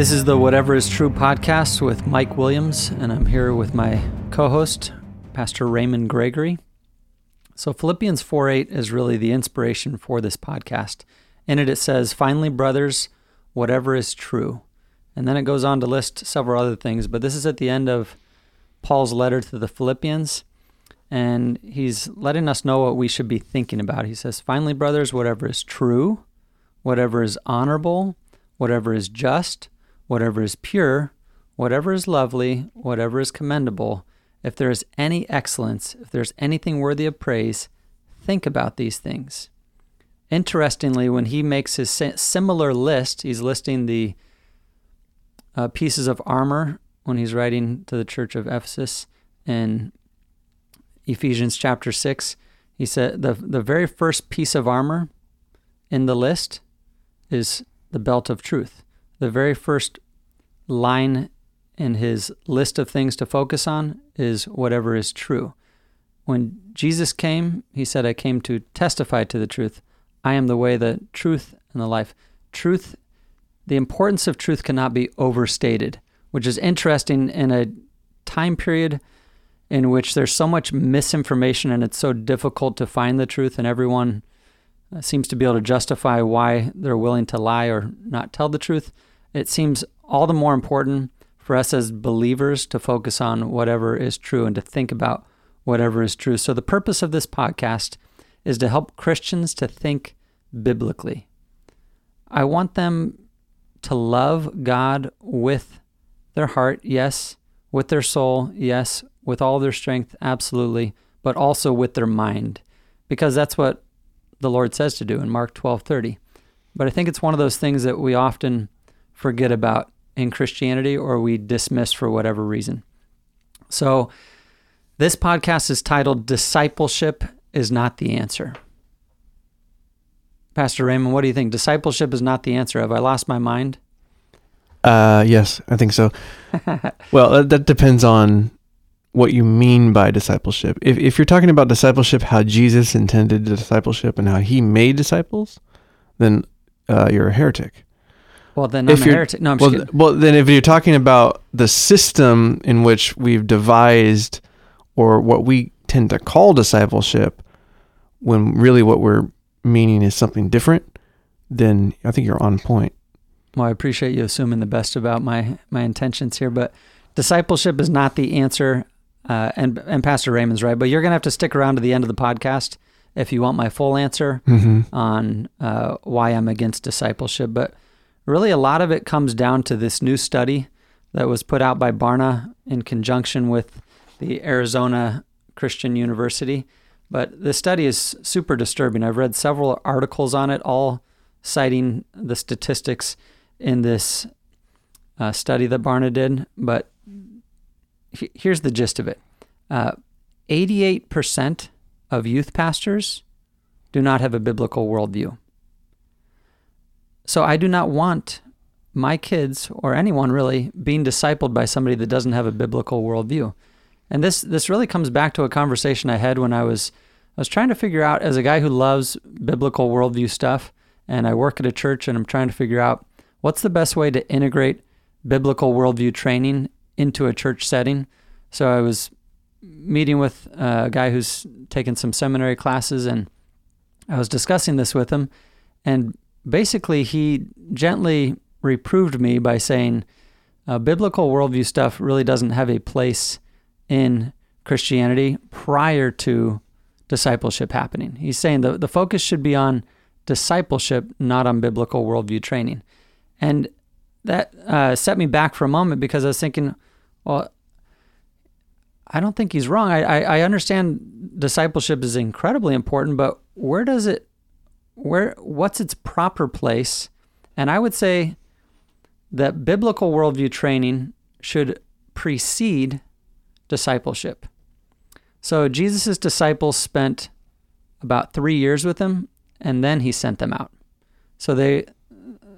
This is the Whatever is True podcast with Mike Williams, and I'm here with my co host, Pastor Raymond Gregory. So, Philippians 4 8 is really the inspiration for this podcast. In it, it says, Finally, brothers, whatever is true. And then it goes on to list several other things, but this is at the end of Paul's letter to the Philippians, and he's letting us know what we should be thinking about. He says, Finally, brothers, whatever is true, whatever is honorable, whatever is just, whatever is pure, whatever is lovely, whatever is commendable, if there is any excellence, if there's anything worthy of praise, think about these things. Interestingly, when he makes his similar list, he's listing the uh, pieces of armor when he's writing to the church of Ephesus in Ephesians chapter 6. He said the, the very first piece of armor in the list is the belt of truth the very first line in his list of things to focus on is whatever is true. When Jesus came, he said, I came to testify to the truth. I am the way, the truth, and the life. Truth, the importance of truth cannot be overstated, which is interesting in a time period in which there's so much misinformation and it's so difficult to find the truth, and everyone uh, seems to be able to justify why they're willing to lie or not tell the truth it seems all the more important for us as believers to focus on whatever is true and to think about whatever is true. So, the purpose of this podcast is to help Christians to think biblically. I want them to love God with their heart, yes, with their soul, yes, with all their strength, absolutely, but also with their mind, because that's what the Lord says to do in Mark 12:30. But I think it's one of those things that we often forget about in Christianity or we dismiss for whatever reason. So, this podcast is titled Discipleship is Not the Answer. Pastor Raymond, what do you think? Discipleship is not the answer. Have I lost my mind? Uh, yes, I think so. well, that that depends on what you mean by discipleship. If, if you're talking about discipleship, how Jesus intended discipleship and how he made disciples, then uh, you're a heretic. Well, then I'm if a heretic. No, I'm well, well, then if you're talking about the system in which we've devised or what we tend to call discipleship, when really what we're meaning is something different, then I think you're on point. Well, I appreciate you assuming the best about my my intentions here, but discipleship is not the answer. Uh, and and Pastor Raymond's right, but you're gonna have to stick around to the end of the podcast if you want my full answer mm-hmm. on uh, why I'm against discipleship. But really a lot of it comes down to this new study that was put out by Barna in conjunction with the Arizona Christian University. But the study is super disturbing. I've read several articles on it, all citing the statistics in this uh, study that Barna did. But he- here's the gist of it uh, 88% of youth pastors do not have a biblical worldview. So I do not want my kids or anyone really being discipled by somebody that doesn't have a biblical worldview. And this this really comes back to a conversation I had when I was I was trying to figure out as a guy who loves biblical worldview stuff, and I work at a church and I'm trying to figure out what's the best way to integrate biblical worldview training into a church setting. So I was meeting with a guy who's taken some seminary classes and I was discussing this with him and basically, he gently reproved me by saying, uh, biblical worldview stuff really doesn't have a place in Christianity prior to discipleship happening. He's saying the, the focus should be on discipleship, not on biblical worldview training. And that uh, set me back for a moment because I was thinking, well, I don't think he's wrong. I, I, I understand discipleship is incredibly important, but where does it where what's its proper place? And I would say that biblical worldview training should precede discipleship. So Jesus' disciples spent about three years with him, and then he sent them out. So they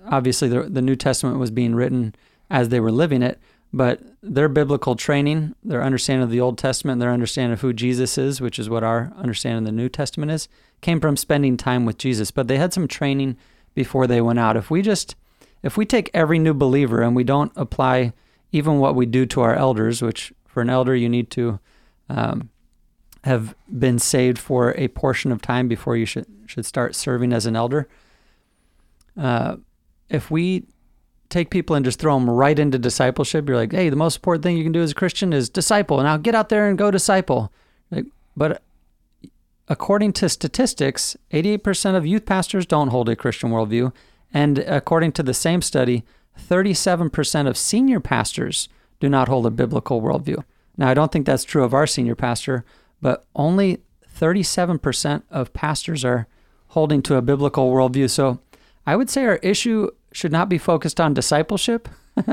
obviously the, the New Testament was being written as they were living it, but their biblical training, their understanding of the Old Testament, their understanding of who Jesus is, which is what our understanding of the New Testament is, came from spending time with Jesus. But they had some training before they went out. If we just if we take every new believer and we don't apply even what we do to our elders, which for an elder you need to um, have been saved for a portion of time before you should should start serving as an elder. Uh, if we take people and just throw them right into discipleship, you're like, hey, the most important thing you can do as a Christian is disciple. Now get out there and go disciple. Like, but according to statistics, 88% of youth pastors don't hold a Christian worldview. And according to the same study, 37% of senior pastors do not hold a biblical worldview. Now, I don't think that's true of our senior pastor, but only 37% of pastors are holding to a biblical worldview. So I would say our issue should not be focused on discipleship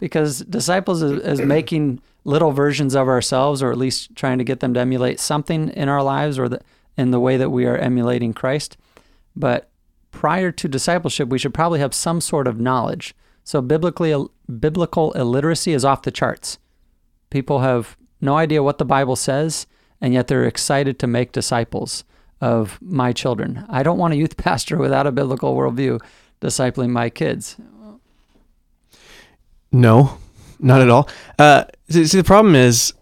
because disciples is, is, making little versions of ourselves or at least trying to get them to emulate something in our lives or the, in the way that we are emulating Christ. But prior to discipleship, we should probably have some sort of knowledge. So biblically, biblical illiteracy is off the charts. People have no idea what the Bible says, and yet they're excited to make disciples of my children. I don't want a youth pastor without a biblical worldview discipling my kids. No, not at all. Uh, see, the problem is,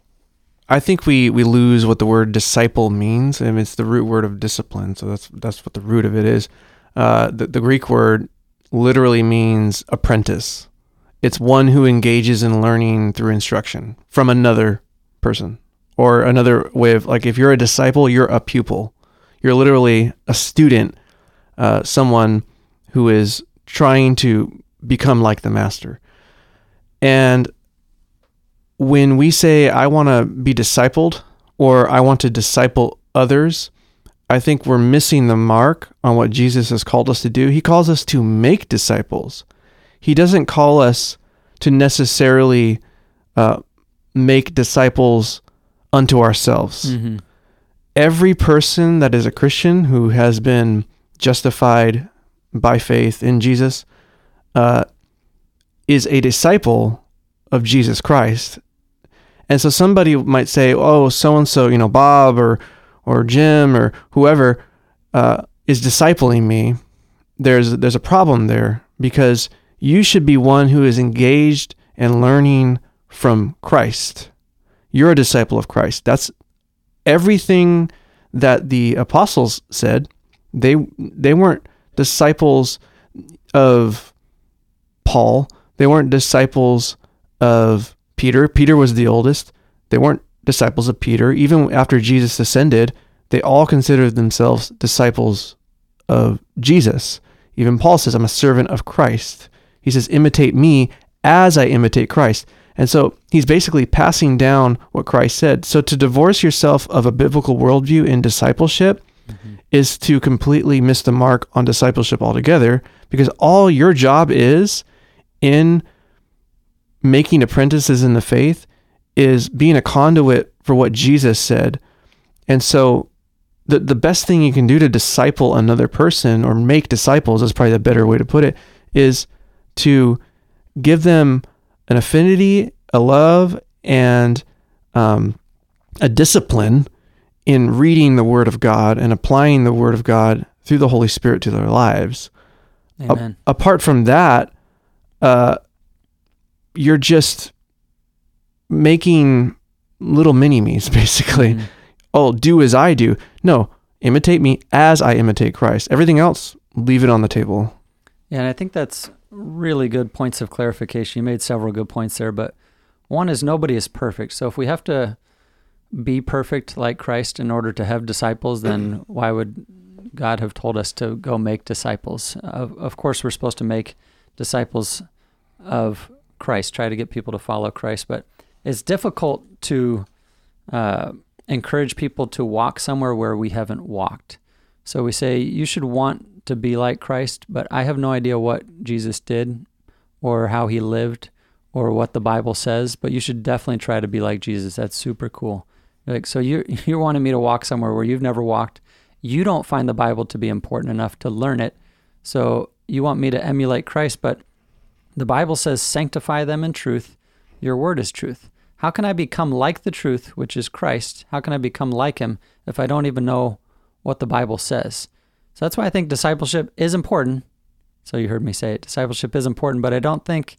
I think we, we lose what the word disciple means, and it's the root word of discipline. So that's that's what the root of it is. Uh, the, the Greek word literally means apprentice. It's one who engages in learning through instruction from another person. Or another way of like, if you're a disciple, you're a pupil. You're literally a student, uh, someone who is trying to become like the master. And when we say, I want to be discipled or I want to disciple others, I think we're missing the mark on what Jesus has called us to do. He calls us to make disciples. He doesn't call us to necessarily uh, make disciples unto ourselves. Mm-hmm. Every person that is a Christian who has been justified by faith in Jesus uh, is a disciple of Jesus Christ. And so somebody might say, oh, so and so, you know, Bob or or Jim or whoever uh, is discipling me, there's there's a problem there because you should be one who is engaged and learning from Christ. You're a disciple of Christ. That's everything that the apostles said. They they weren't disciples of Paul. They weren't disciples of Peter. Peter was the oldest. They weren't disciples of Peter. Even after Jesus ascended, they all considered themselves disciples of Jesus. Even Paul says, I'm a servant of Christ. He says, imitate me as I imitate Christ. And so he's basically passing down what Christ said. So to divorce yourself of a biblical worldview in discipleship mm-hmm. is to completely miss the mark on discipleship altogether because all your job is in making apprentices in the faith is being a conduit for what Jesus said. And so the, the best thing you can do to disciple another person or make disciples is probably the better way to put it is to give them an affinity, a love, and um, a discipline in reading the Word of God and applying the Word of God through the Holy Spirit to their lives. Amen. A- apart from that, uh, you're just making little mini me's basically. Mm-hmm. Oh, do as I do. No, imitate me as I imitate Christ. Everything else, leave it on the table. Yeah, and I think that's really good points of clarification. You made several good points there, but one is nobody is perfect. So if we have to be perfect like Christ in order to have disciples, then why would God have told us to go make disciples? Of, of course, we're supposed to make disciples of Christ, try to get people to follow Christ, but it's difficult to uh, encourage people to walk somewhere where we haven't walked. So we say you should want to be like Christ, but I have no idea what Jesus did or how he lived or what the Bible says, but you should definitely try to be like Jesus. That's super cool. Like so you you're wanting me to walk somewhere where you've never walked. You don't find the Bible to be important enough to learn it. So you want me to emulate Christ, but the Bible says sanctify them in truth. Your word is truth. How can I become like the truth, which is Christ? How can I become like him if I don't even know what the Bible says? So that's why I think discipleship is important. So you heard me say it. Discipleship is important, but I don't think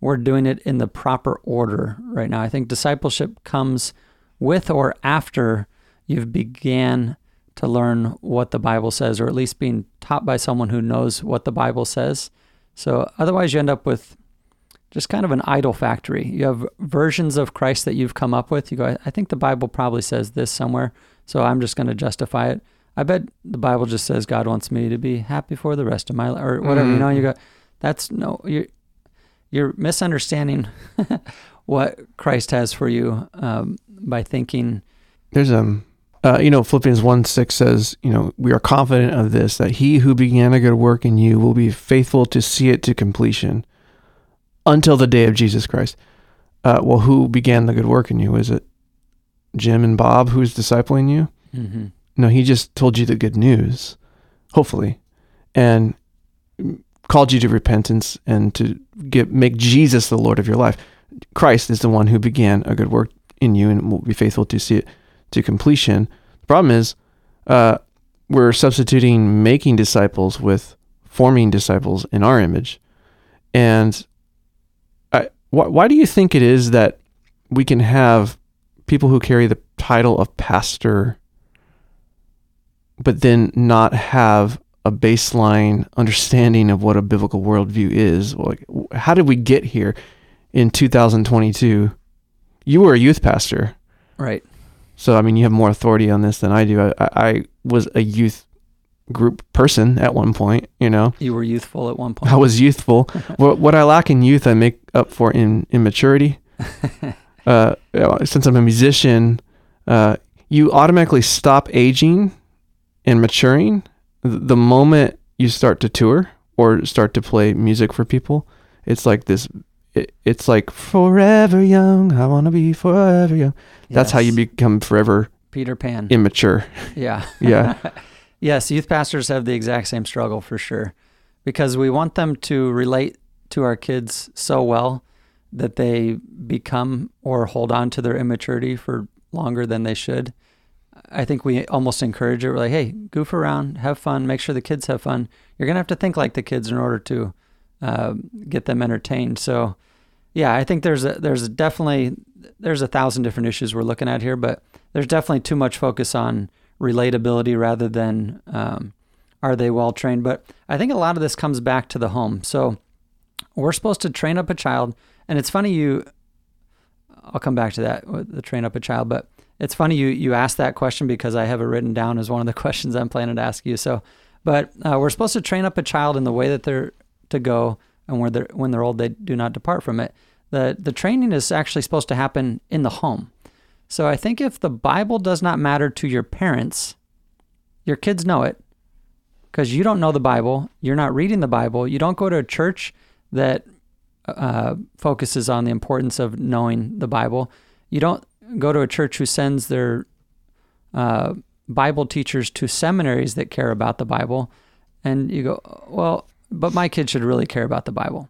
we're doing it in the proper order right now. I think discipleship comes with or after you've began to learn what the Bible says, or at least being taught by someone who knows what the Bible says. So otherwise, you end up with just kind of an idol factory. You have versions of Christ that you've come up with. You go, I think the Bible probably says this somewhere, so I'm just going to justify it. I bet the Bible just says God wants me to be happy for the rest of my life, or whatever. Mm-hmm. You know, you go, that's no, you're you're misunderstanding what Christ has for you um, by thinking. There's um, uh, you know, Philippians one six says, you know, we are confident of this that He who began a good work in you will be faithful to see it to completion until the day of Jesus Christ. Uh, well, who began the good work in you? Is it Jim and Bob who's discipling you? Mm-hmm. No, he just told you the good news, hopefully, and called you to repentance and to get make Jesus the Lord of your life. Christ is the one who began a good work in you and will be faithful to see it to completion. The problem is, uh, we're substituting making disciples with forming disciples in our image, and why, why do you think it is that we can have people who carry the title of pastor, but then not have a baseline understanding of what a biblical worldview is? Like, how did we get here in 2022? You were a youth pastor, right? So, I mean, you have more authority on this than I do. I, I was a youth group person at one point, you know. You were youthful at one point. I was youthful. what, what I lack in youth, I make up for in immaturity. uh, since I'm a musician, uh, you automatically stop aging and maturing the moment you start to tour or start to play music for people. It's like this. It, it's like forever young. I want to be forever young. That's how you become forever Peter Pan. Immature. Yeah. yeah. Yes, youth pastors have the exact same struggle for sure because we want them to relate to our kids so well that they become or hold on to their immaturity for longer than they should. I think we almost encourage it. We're like, hey, goof around, have fun, make sure the kids have fun. You're going to have to think like the kids in order to uh, get them entertained. So, yeah, I think there's a, there's definitely there's a thousand different issues we're looking at here, but there's definitely too much focus on relatability rather than um, are they well trained. But I think a lot of this comes back to the home. So we're supposed to train up a child, and it's funny you. I'll come back to that the train up a child, but it's funny you you asked that question because I have it written down as one of the questions I'm planning to ask you. So, but uh, we're supposed to train up a child in the way that they're to go, and where they're when they're old, they do not depart from it. The the training is actually supposed to happen in the home. So I think if the Bible does not matter to your parents, your kids know it because you don't know the Bible, you're not reading the Bible, you don't go to a church that uh, focuses on the importance of knowing the Bible. You don't go to a church who sends their uh, Bible teachers to seminaries that care about the Bible. And you go, well, but my kids should really care about the Bible.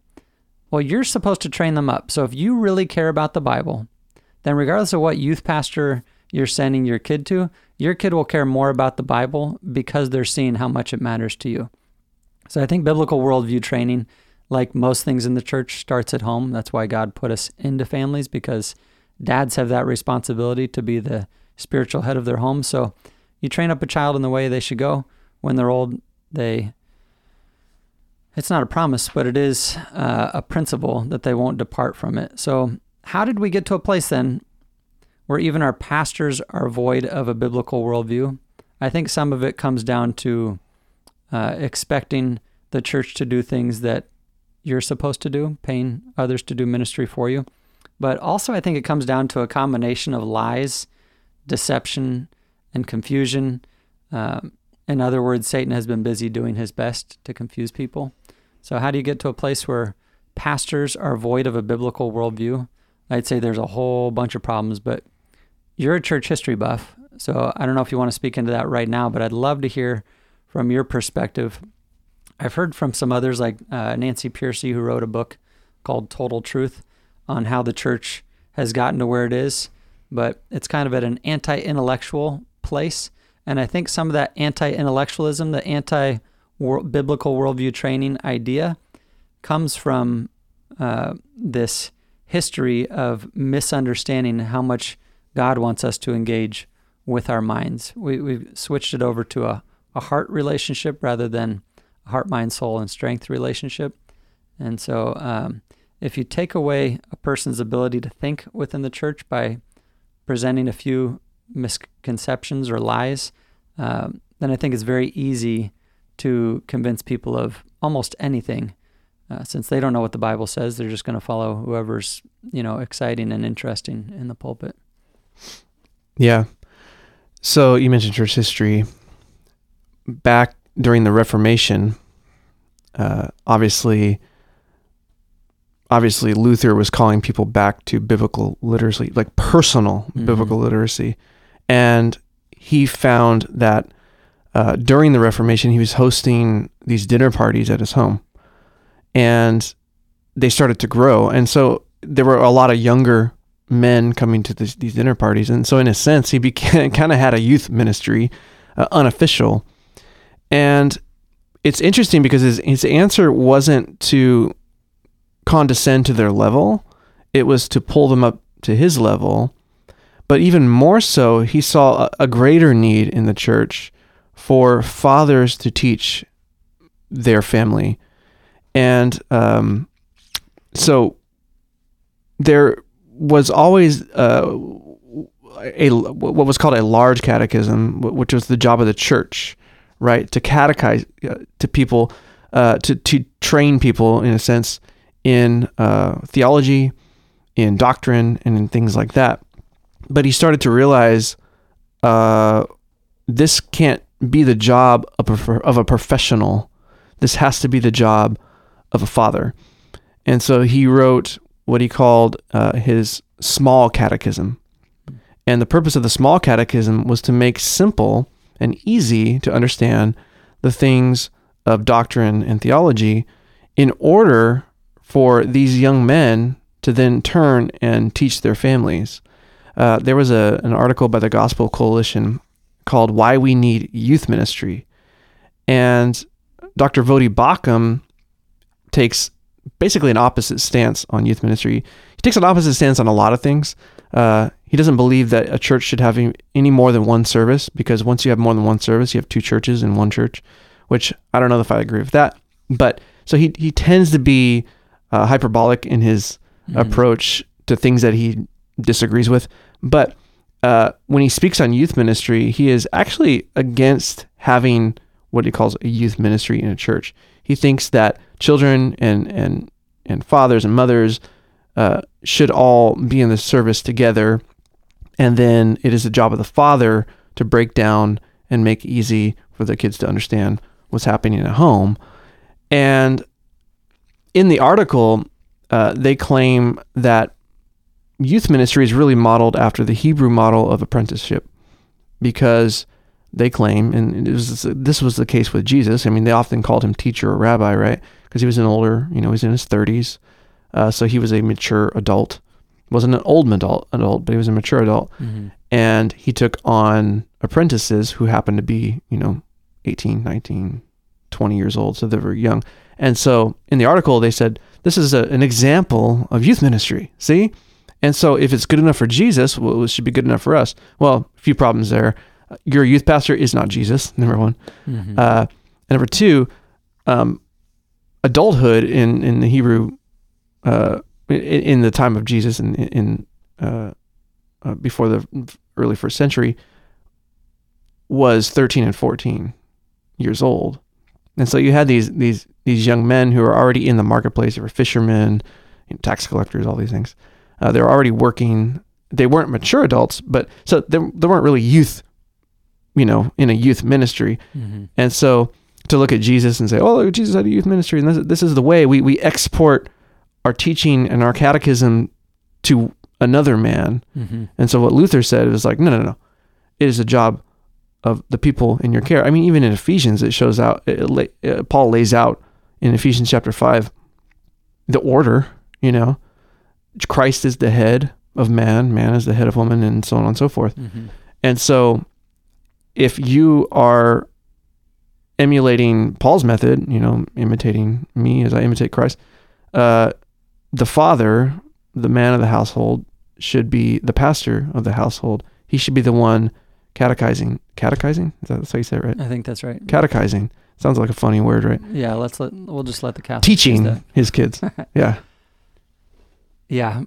Well, you're supposed to train them up. So if you really care about the Bible, then regardless of what youth pastor you're sending your kid to, your kid will care more about the Bible because they're seeing how much it matters to you. So I think biblical worldview training, like most things in the church, starts at home. That's why God put us into families because dads have that responsibility to be the spiritual head of their home. So you train up a child in the way they should go. When they're old, they it's not a promise, but it is uh, a principle that they won't depart from it. So how did we get to a place then where even our pastors are void of a biblical worldview? I think some of it comes down to uh, expecting the church to do things that you're supposed to do, paying others to do ministry for you. But also, I think it comes down to a combination of lies, deception, and confusion. Um, in other words, Satan has been busy doing his best to confuse people. So, how do you get to a place where pastors are void of a biblical worldview? I'd say there's a whole bunch of problems, but you're a church history buff. So I don't know if you want to speak into that right now, but I'd love to hear from your perspective. I've heard from some others like uh, Nancy Pearcey, who wrote a book called Total Truth on how the church has gotten to where it is, but it's kind of at an anti intellectual place. And I think some of that anti intellectualism, the anti biblical worldview training idea comes from uh, this history of misunderstanding how much God wants us to engage with our minds. We, we've switched it over to a, a heart relationship rather than a heart, mind, soul, and strength relationship. And so, um, if you take away a person's ability to think within the church by presenting a few misconceptions or lies, um, then I think it's very easy to convince people of almost anything. Uh, since they don't know what the Bible says, they're just going to follow whoever's you know exciting and interesting in the pulpit. Yeah. So you mentioned church history. Back during the Reformation, uh, obviously, obviously Luther was calling people back to biblical literacy, like personal mm-hmm. biblical literacy, and he found that uh, during the Reformation, he was hosting these dinner parties at his home, and they started to grow. And so there were a lot of younger men coming to this, these dinner parties, and so in a sense, he became kind of had a youth ministry, uh, unofficial. And it's interesting because his his answer wasn't to condescend to their level; it was to pull them up to his level. But even more so, he saw a, greater need in the church for fathers to teach their family. And um, so there was always uh, a what was called a large catechism, which was the job of the church, right? To catechize uh, to people, uh, to to train people in a sense in uh, theology, in doctrine, and in things like that. But he started to realize uh, this can't be the job of a, of a professional. This has to be the job of a father. And so he wrote what he called uh, his small catechism. And the purpose of the small catechism was to make simple and easy to understand the things of doctrine and theology in order for these young men to then turn and teach their families. Uh, there was a, an article by the Gospel Coalition called Why We Need Youth Ministry. And Dr. Voddie Baucham takes basically an opposite stance on youth ministry. He takes an opposite stance on a lot of things. Uh, he doesn't believe that a church should have any more than one service because once you have more than one service, you have two churches in one church, which I don't know if I agree with that. But so he, he tends to be uh, hyperbolic in his mm. approach to things that he disagrees with. But uh, when he speaks on youth ministry, he is actually against having what he calls a youth ministry in a church. He thinks that children and and and fathers and mothers uh, should all be in the service together, and then it is the job of the father to break down and make easy for the kids to understand what's happening at home. And in the article, uh, they claim that youth ministry is really modeled after the Hebrew model of apprenticeship because they claim, and was, this was the case with Jesus. I mean, they often called him teacher or rabbi, right? Because he was an older, you know, he was in his 30s. Uh, so he was a mature adult. Wasn't an old adult, adult but he was a mature adult. Mm-hmm. And he took on apprentices who happened to be, you know, 18, 19, 20 years old. So they were young. And so in the article, they said, this is a, an example of youth ministry. See? And so if it's good enough for Jesus, well, it should be good enough for us. Well, a few problems there. Your youth pastor is not Jesus, number one. Mm-hmm. Uh, number two, um, adulthood in, in the Hebrew, uh, in, in, the time of Jesus and in, in uh, uh, before the early first century, was 13 and 14 years old. And so you had these these these young men who are already in the marketplace. They were fishermen, you know, tax collectors, all these things. Uh, they were already working. They weren't mature adults, but so they, they weren't really youth, you know, in a youth ministry. Mm-hmm. And so to look at Jesus and say, "Oh, Jesus had a youth ministry," and this, this is the way we we export our teaching and our catechism to another man. Mm-hmm. And so what Luther said was like, "No, no, no, it is a job of the people in your care." I mean, even in Ephesians, it shows out. It, it, Paul lays out in Ephesians chapter five the order. You know, Christ is the head of man, man is the head of woman, and so on and so forth. Mm-hmm. And so, if you are emulating Paul's method, you know, imitating me as I imitate Christ, uh, the father, the man of the household, should be the pastor of the household. He should be the one catechizing. Catechizing? Is that how you say it right? I think that's right. Catechizing. Sounds like a funny word, right? Yeah, let's let we'll just let the Catholics Teaching his kids. yeah. Yeah,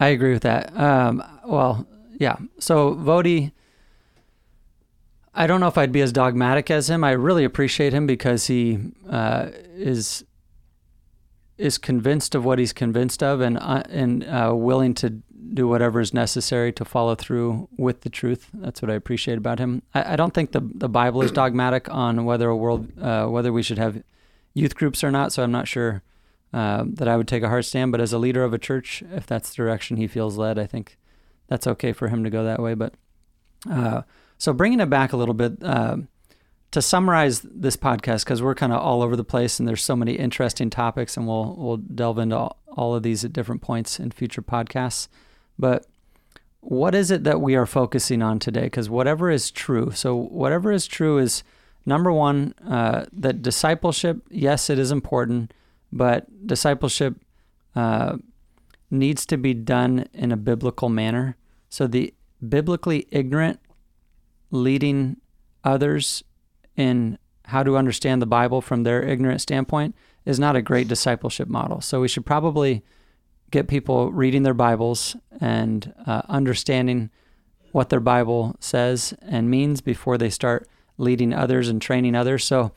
I agree with that. Um, well, yeah. So Voddie, I don't know if I'd be as dogmatic as him. I really appreciate him because he uh, is is convinced of what he's convinced of and uh, and uh, willing to do whatever is necessary to follow through with the truth. That's what I appreciate about him. I, I don't think the the Bible is dogmatic on whether a world uh, whether we should have youth groups or not. So I'm not sure uh, that I would take a hard stand. But as a leader of a church, if that's the direction he feels led, I think that's okay for him to go that way. But uh, so bringing it back a little bit uh, to summarize this podcast, because we're kind of all over the place and there's so many interesting topics, and we'll we'll delve into all, all of these at different points in future podcasts. But what is it that we are focusing on today? Because whatever is true, so whatever is true is number one uh, that discipleship, yes, it is important, but discipleship uh, needs to be done in a biblical manner. So the biblically ignorant leading others in how to understand the Bible from their ignorant standpoint is not a great discipleship model. So we should probably get people reading their Bibles and uh, understanding what their Bible says and means before they start leading others and training others. So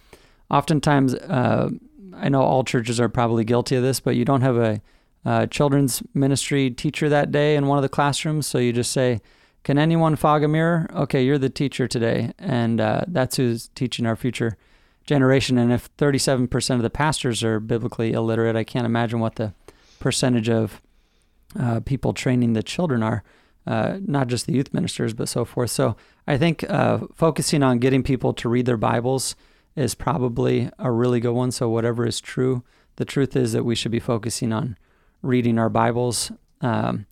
oftentimes, uh, I know all churches are probably guilty of this, but you don't have a, a children's ministry teacher that day in one of the classrooms. So you just say, can anyone fog a mirror? Okay, you're the teacher today. And uh, that's who's teaching our future generation. And if 37% of the pastors are biblically illiterate, I can't imagine what the percentage of uh, people training the children are, uh, not just the youth ministers, but so forth. So I think uh, focusing on getting people to read their Bibles is probably a really good one. So, whatever is true, the truth is that we should be focusing on reading our Bibles. Um,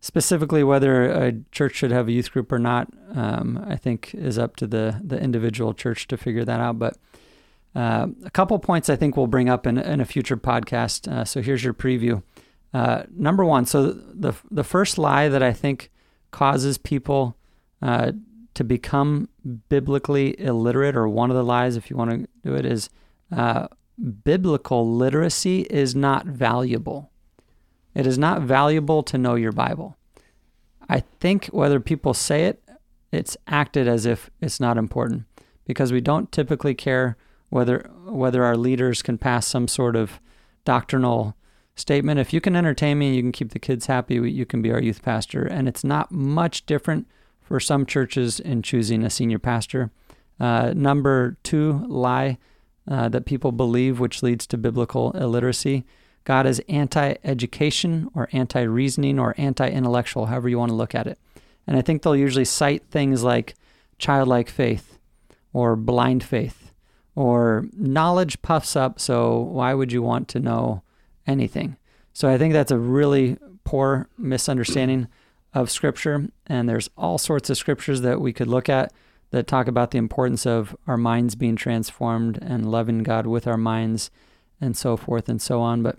specifically, whether a church should have a youth group or not, um, I think is up to the, the individual church to figure that out. But uh, a couple points I think we'll bring up in, in a future podcast. Uh, so, here's your preview. Uh, number one, so the the first lie that I think causes people uh, to become biblically illiterate, or one of the lies, if you want to do it, is uh, biblical literacy is not valuable. It is not valuable to know your Bible. I think whether people say it, it's acted as if it's not important because we don't typically care whether whether our leaders can pass some sort of doctrinal statement. If you can entertain me, you can keep the kids happy, you can be our youth pastor. And it's not much different for some churches in choosing a senior pastor. Uh, number two lie uh, that people believe, which leads to biblical illiteracy. God is anti education or anti reasoning or anti intellectual, however you want to look at it. And I think they'll usually cite things like childlike faith or blind faith or knowledge puffs up, so why would you want to know anything? So I think that's a really poor misunderstanding of Scripture. And there's all sorts of scriptures that we could look at that talk about the importance of our minds being transformed and loving God with our minds and so forth and so on. But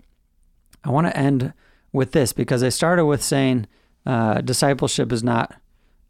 I want to end with this because I started with saying uh, discipleship is not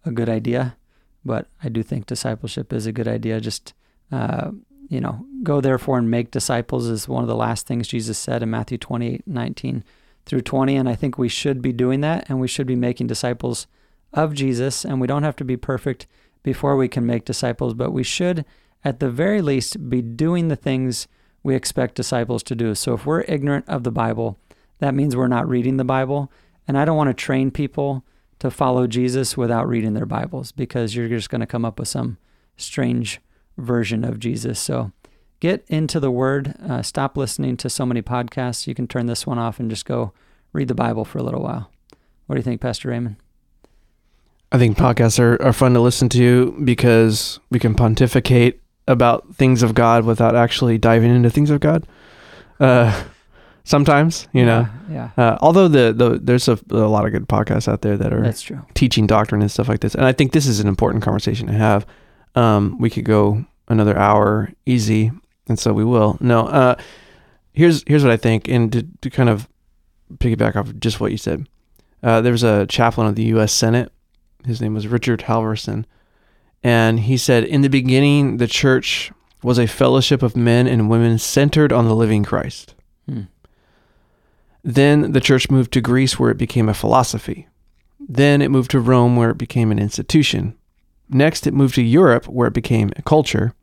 a good idea, but I do think discipleship is a good idea. Just, uh, you know, go therefore and make disciples is one of the last things Jesus said in Matthew 28 19 through 20. And I think we should be doing that and we should be making disciples of Jesus. And we don't have to be perfect before we can make disciples, but we should, at the very least, be doing the things we expect disciples to do. So if we're ignorant of the Bible, that means we're not reading the Bible. And I don't want to train people to follow Jesus without reading their Bibles because you're just going to come up with some strange version of Jesus. So get into the Word. Uh, stop listening to so many podcasts. You can turn this one off and just go read the Bible for a little while. What do you think, Pastor Raymond? I think podcasts are, are fun to listen to because we can pontificate about things of God without actually diving into things of God. Uh, sometimes, you know. Yeah. yeah. Uh, although the, the there's a, a lot of good podcasts out there that are That's true. teaching doctrine and stuff like this, and I think this is an important conversation to have. Um, we could go another hour easy, and so we will. No, uh, here's here's what I think, and to, to kind of piggyback off of just what you said. Uh, there was a chaplain of the U.S. Senate. His name was Richard Halverson, and he said, "In the beginning, the church was a fellowship of men and women centered on the living Christ." Hmm. Then the church moved to Greece, where it became a philosophy. Then it moved to Rome, where it became an institution. Next, it moved to Europe, where it became a culture.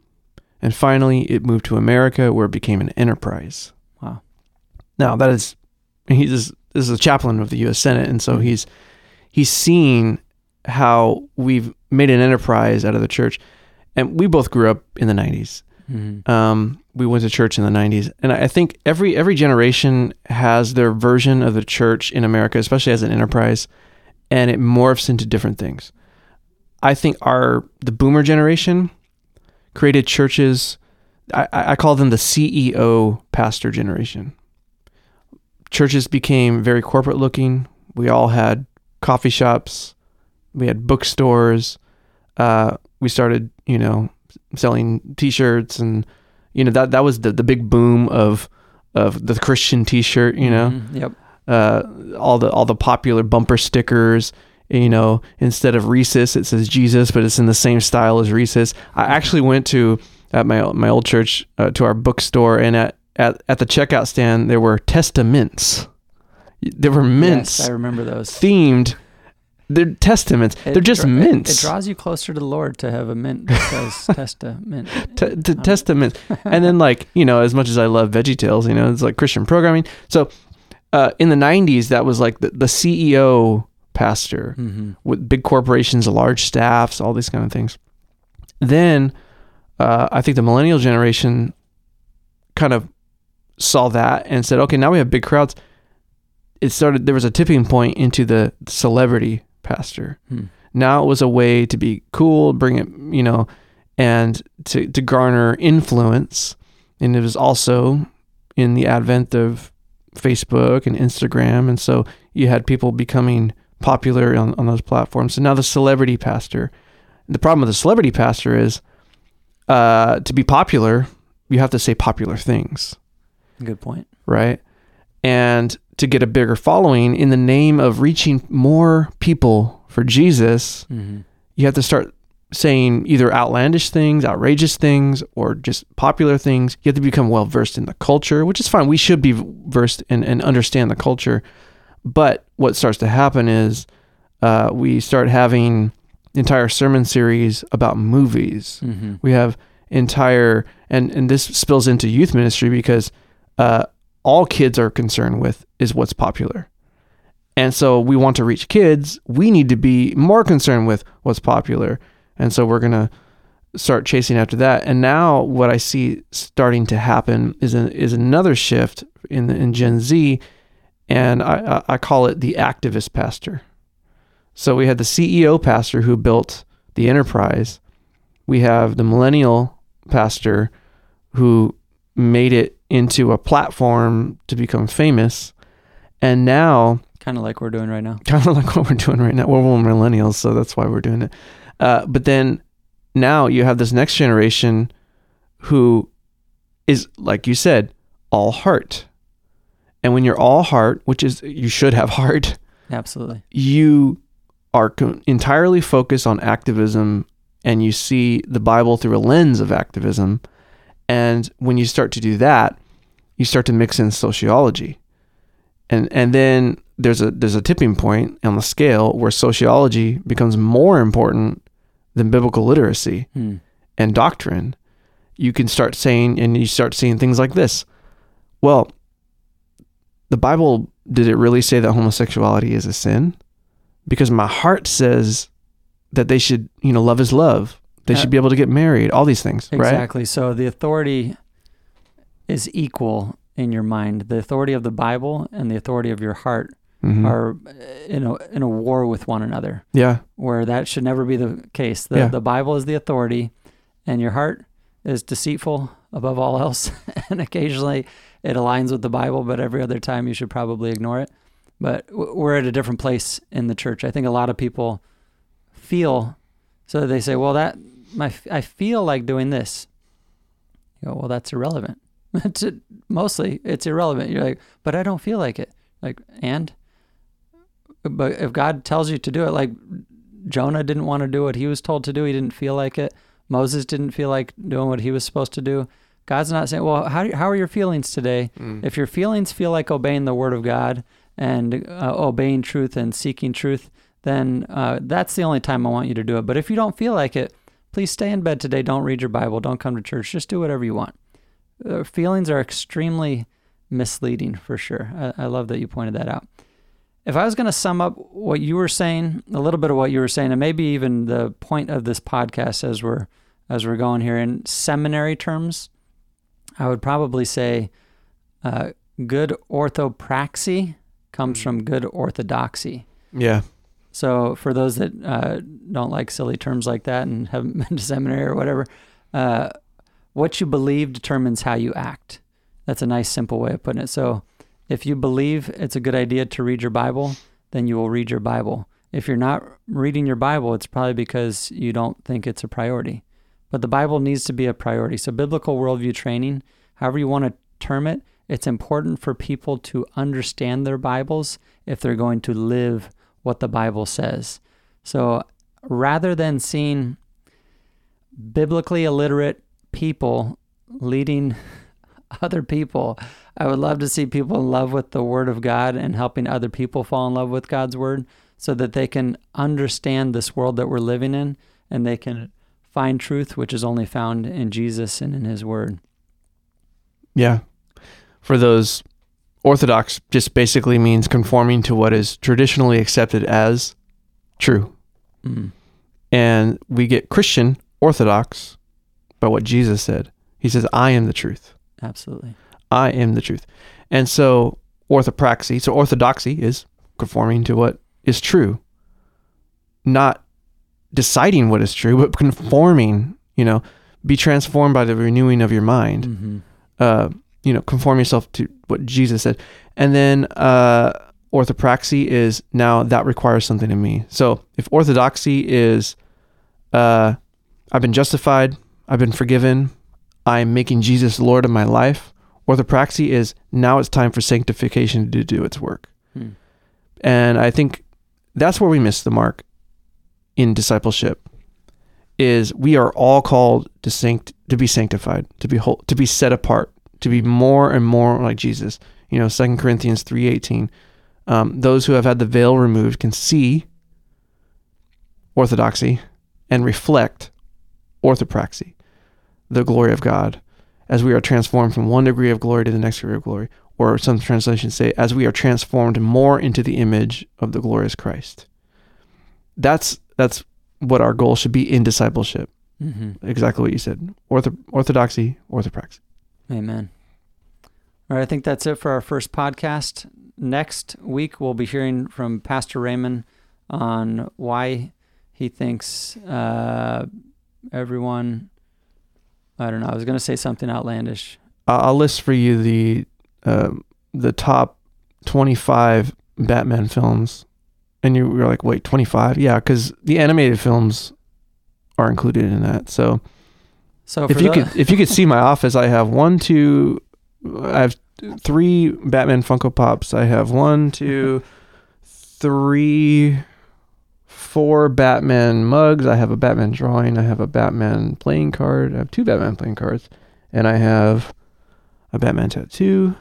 And finally, it moved to America, where it became an enterprise. Wow. Now, that is, he's this is a chaplain of the U.S. Senate, and so he's he's seen how we've made an enterprise out of the church. And we both grew up in the 90s. Mm-hmm. Um, we went to church in the 90s, and I think every every generation has their version of the church in America, especially as an enterprise, and it morphs into different things. I think our the boomer generation created churches. I, I call them the CEO pastor generation. Churches became very corporate looking. We all had coffee shops, we had bookstores. Uh, we started, you know, selling T-shirts, and you know that that was the the big boom of of the Christian T-shirt. You know, Mhm. Yep. uh, all the all the popular bumper stickers. You know, instead of Reese's, it says Jesus, but it's in the same style as Reese's. I actually went to at my my old church uh, to our bookstore, and at, at at the checkout stand there were Testamints. There were mints Yes, I remember those. themed. They're Testamints. It They're just dra- mints. It, draws you closer to the Lord to have a mint that says testament. T- t- Testamints. and then like you know, as much as I love Veggie Tales, you know, it's like Christian programming. So uh, in the '90s, that was like the, the CEO pastor hmm with big corporations, large staffs, all these kind of things. Then uh, I think the millennial generation kind of saw that and said, okay, now we have big crowds. It started, there was a tipping point into the celebrity pastor. Hmm. Now it was a way to be cool, bring it, you know, and to, to garner influence. And it was also in the advent of Facebook and Instagram. And so you had people becoming popular on, on those platforms. So now the celebrity pastor. The problem with the celebrity pastor is uh, to be popular, you have to say popular things, Good point. right? And to get a bigger following in the name of reaching more people for Jesus, hmm you have to start saying either outlandish things, outrageous things, or just popular things. You have to become well versed in the culture, which is fine. We should be versed and, and understand the culture. But what starts to happen is uh, we start having entire sermon series about movies. hmm We have entire, and, and this spills into youth ministry because uh, all kids are concerned with is what's popular. And so we want to reach kids. We need to be more concerned with what's popular. And so we're going to start chasing after that. And now what I see starting to happen is an, is another shift in the, in Gen Z, and I, I call it the activist pastor. So we had the CEO pastor who built the enterprise. We have the millennial pastor who made it into a platform to become famous. And now Kind of like we're doing right now. kind of like what we're doing right now. Well, we're millennials, so that's why we're doing it. Uh, but then now you have this next generation who is, like you said, all heart. And when you're all heart, which is you should have heart, Absolutely. you are co- entirely focused on activism and you see the Bible through a lens of activism. And when you start to do that, you start to mix in sociology. And and then there's a there's a tipping point on the scale where sociology becomes more important than biblical literacy Hmm. and doctrine. You can start saying and you start seeing things like this. Well, the Bible did it really say that homosexuality is a sin? Because my heart says that they should, you know, love is love. They should be able to get married, all these things, right? Exactly. So the authority is equal in your mind. The authority of the Bible and the authority of your heart Mhm. are uh, in a in a war with one another. yeah, Where that should never be the case. The Yeah. the Bible is the authority, and your heart is deceitful above all else. and occasionally it aligns with the Bible, but every other time you should probably ignore it. But we're at a different place in the church. I think a lot of people feel so they say, "Well, that my I feel like doing this." You go, well, that's irrelevant. mostly it's irrelevant. You're like, but I don't feel like it. Like, and but if God tells you to do it, like Jonah didn't want to do what he was told to do, he didn't feel like it. Moses didn't feel like doing what he was supposed to do. God's not saying, well, how, how are your feelings today? Mm. If your feelings feel like obeying the word of God and uh, obeying truth and seeking truth, then uh, that's the only time I want you to do it. But if you don't feel like it, please stay in bed today. Don't read your Bible. Don't come to church. Just do whatever you want. Uh, feelings are extremely misleading for sure. I, I love that you pointed that out. If I was going to sum up what you were saying, a little bit of what you were saying, and maybe even the point of this podcast as we're as we're going here in seminary terms, I would probably say uh, good orthopraxy comes from good orthodoxy. Yeah. So for those that uh, don't like silly terms like that and haven't been to seminary or whatever, uh, what you believe determines how you act. That's a nice, simple way of putting it. So if you believe it's a good idea to read your Bible, then you will read your Bible. If you're not reading your Bible, it's probably because you don't think it's a priority. But the Bible needs to be a priority. So, biblical worldview training, however you want to term it, it's important for people to understand their Bibles if they're going to live what the Bible says. So, rather than seeing biblically illiterate people leading other people, I would love to see people in love with the Word of God and helping other people fall in love with God's Word so that they can understand this world that we're living in and they can find truth, which is only found in Jesus and in His Word. Yeah. For those, orthodox just basically means conforming to what is traditionally accepted as true. Mm. And we get Christian orthodox by what Jesus said. He says, I am the truth. Absolutely. I am the truth. And so orthopraxy, so orthodoxy is conforming to what is true, not deciding what is true, but conforming, you know, be transformed by the renewing of your mind. Mm-hmm. Uh, you know, conform yourself to what Jesus said. And then uh, orthopraxy is now that requires something in me. So if orthodoxy is, uh, I've been justified, I've been forgiven, I'm making Jesus Lord of my life. Orthopraxy is now it's time for sanctification to do its work. Hmm. And I think that's where we miss the mark in discipleship is we are all called to sanct- to be sanctified, to be whole, to be set apart, to be more and more like Jesus. You know, Second Corinthians 3:18. Um, those who have had the veil removed can see orthodoxy and reflect orthopraxy, the glory of God, as we are transformed from one degree of glory to the next degree of glory. Or some translations say, as we are transformed more into the image of the glorious Christ. That's that's what our goal should be in discipleship. Mm-hmm. Exactly what you said. Ortho, orthodoxy, orthopraxy. Amen. All right, I think that's it for our first podcast. Next week, we'll be hearing from Pastor Raymond on why he thinks uh, everyone. I don't know. I was going to say something outlandish. I'll I'll list for you the uh, the top twenty five Batman films, and you were like, "Wait, twenty five? Yeah, because the animated films are included in that." So So if you the- could if you could see my office, I have one, two, I have three Batman Funko Pops. I have one, two, three, four Batman mugs. I have a Batman drawing. I have a Batman playing card. I have two Batman playing cards, and I have a Batman tattoo.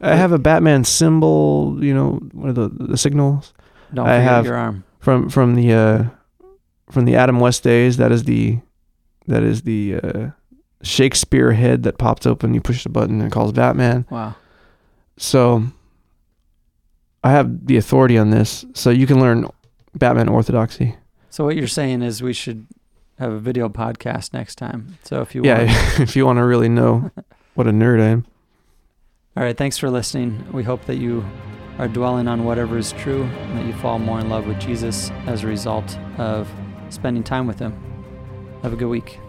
I have a Batman symbol. You know, one of the the signals don't I have- your arm. from from the uh from the Adam West days. That is the that is the uh Shakespeare head that pops open. You push the button and it calls Batman. Wow. So I have the authority on this, so you can learn Batman orthodoxy. So what you're saying is we should have a video podcast next time. So if you Yeah, want. if you want to really know what a nerd I am. All right. Thanks for listening. We hope that you are dwelling on whatever is true and that you fall more in love with Jesus as a result of spending time with Him. Have a good week.